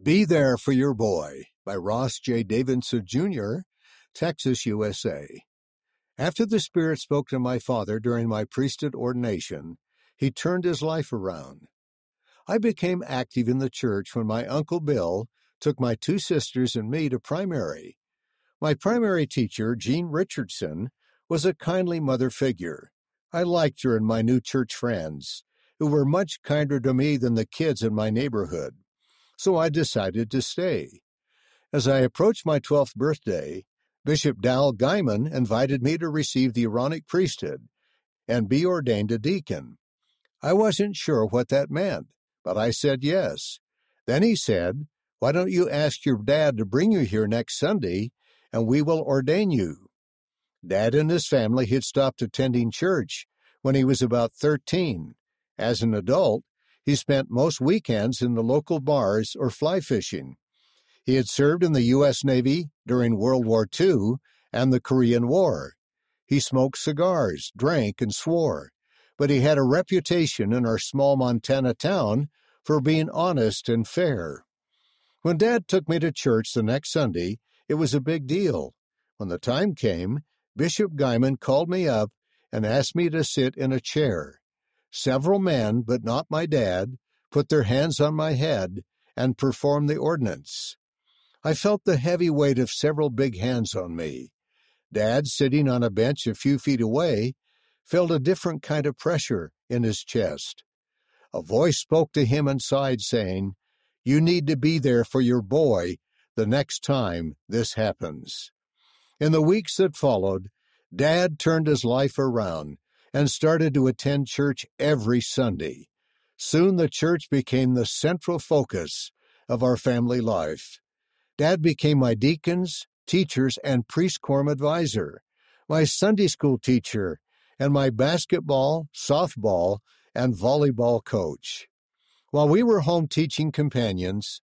Be There for Your Boy by Ross J. Davidson Jr., Texas, USA. After the Spirit spoke to my father during my priesthood ordination, he turned his life around. I became active in the church when my Uncle Bill took my two sisters and me to primary. My primary teacher, Jean Richardson, was a kindly mother figure. I liked her and my new church friends, who were much kinder to me than the kids in my neighborhood so I decided to stay. As I approached my 12th birthday, Bishop Dal Guyman invited me to receive the Aaronic priesthood and be ordained a deacon. I wasn't sure what that meant, but I said yes. Then he said, Why don't you ask your dad to bring you here next Sunday and we will ordain you? Dad and his family had stopped attending church when he was about 13. As an adult, he spent most weekends in the local bars or fly fishing. He had served in the U.S. Navy during World War II and the Korean War. He smoked cigars, drank, and swore, but he had a reputation in our small Montana town for being honest and fair. When Dad took me to church the next Sunday, it was a big deal. When the time came, Bishop Guyman called me up and asked me to sit in a chair. Several men, but not my dad, put their hands on my head and performed the ordinance. I felt the heavy weight of several big hands on me. Dad, sitting on a bench a few feet away, felt a different kind of pressure in his chest. A voice spoke to him inside, saying, You need to be there for your boy the next time this happens. In the weeks that followed, Dad turned his life around and started to attend church every Sunday. Soon the church became the central focus of our family life. Dad became my deacons, teachers, and priest quorum advisor, my Sunday school teacher, and my basketball, softball, and volleyball coach. While we were home teaching companions,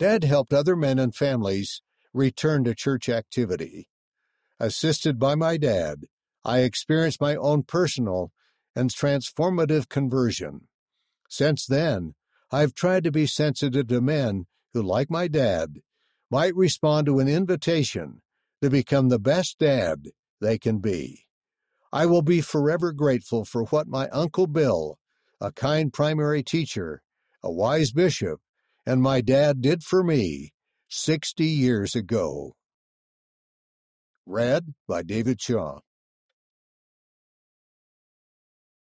Dad helped other men and families return to church activity. Assisted by my dad, I experienced my own personal and transformative conversion. Since then, I've tried to be sensitive to men who, like my dad, might respond to an invitation to become the best dad they can be. I will be forever grateful for what my Uncle Bill, a kind primary teacher, a wise bishop, and my dad did for me 60 years ago. Read by David Shaw.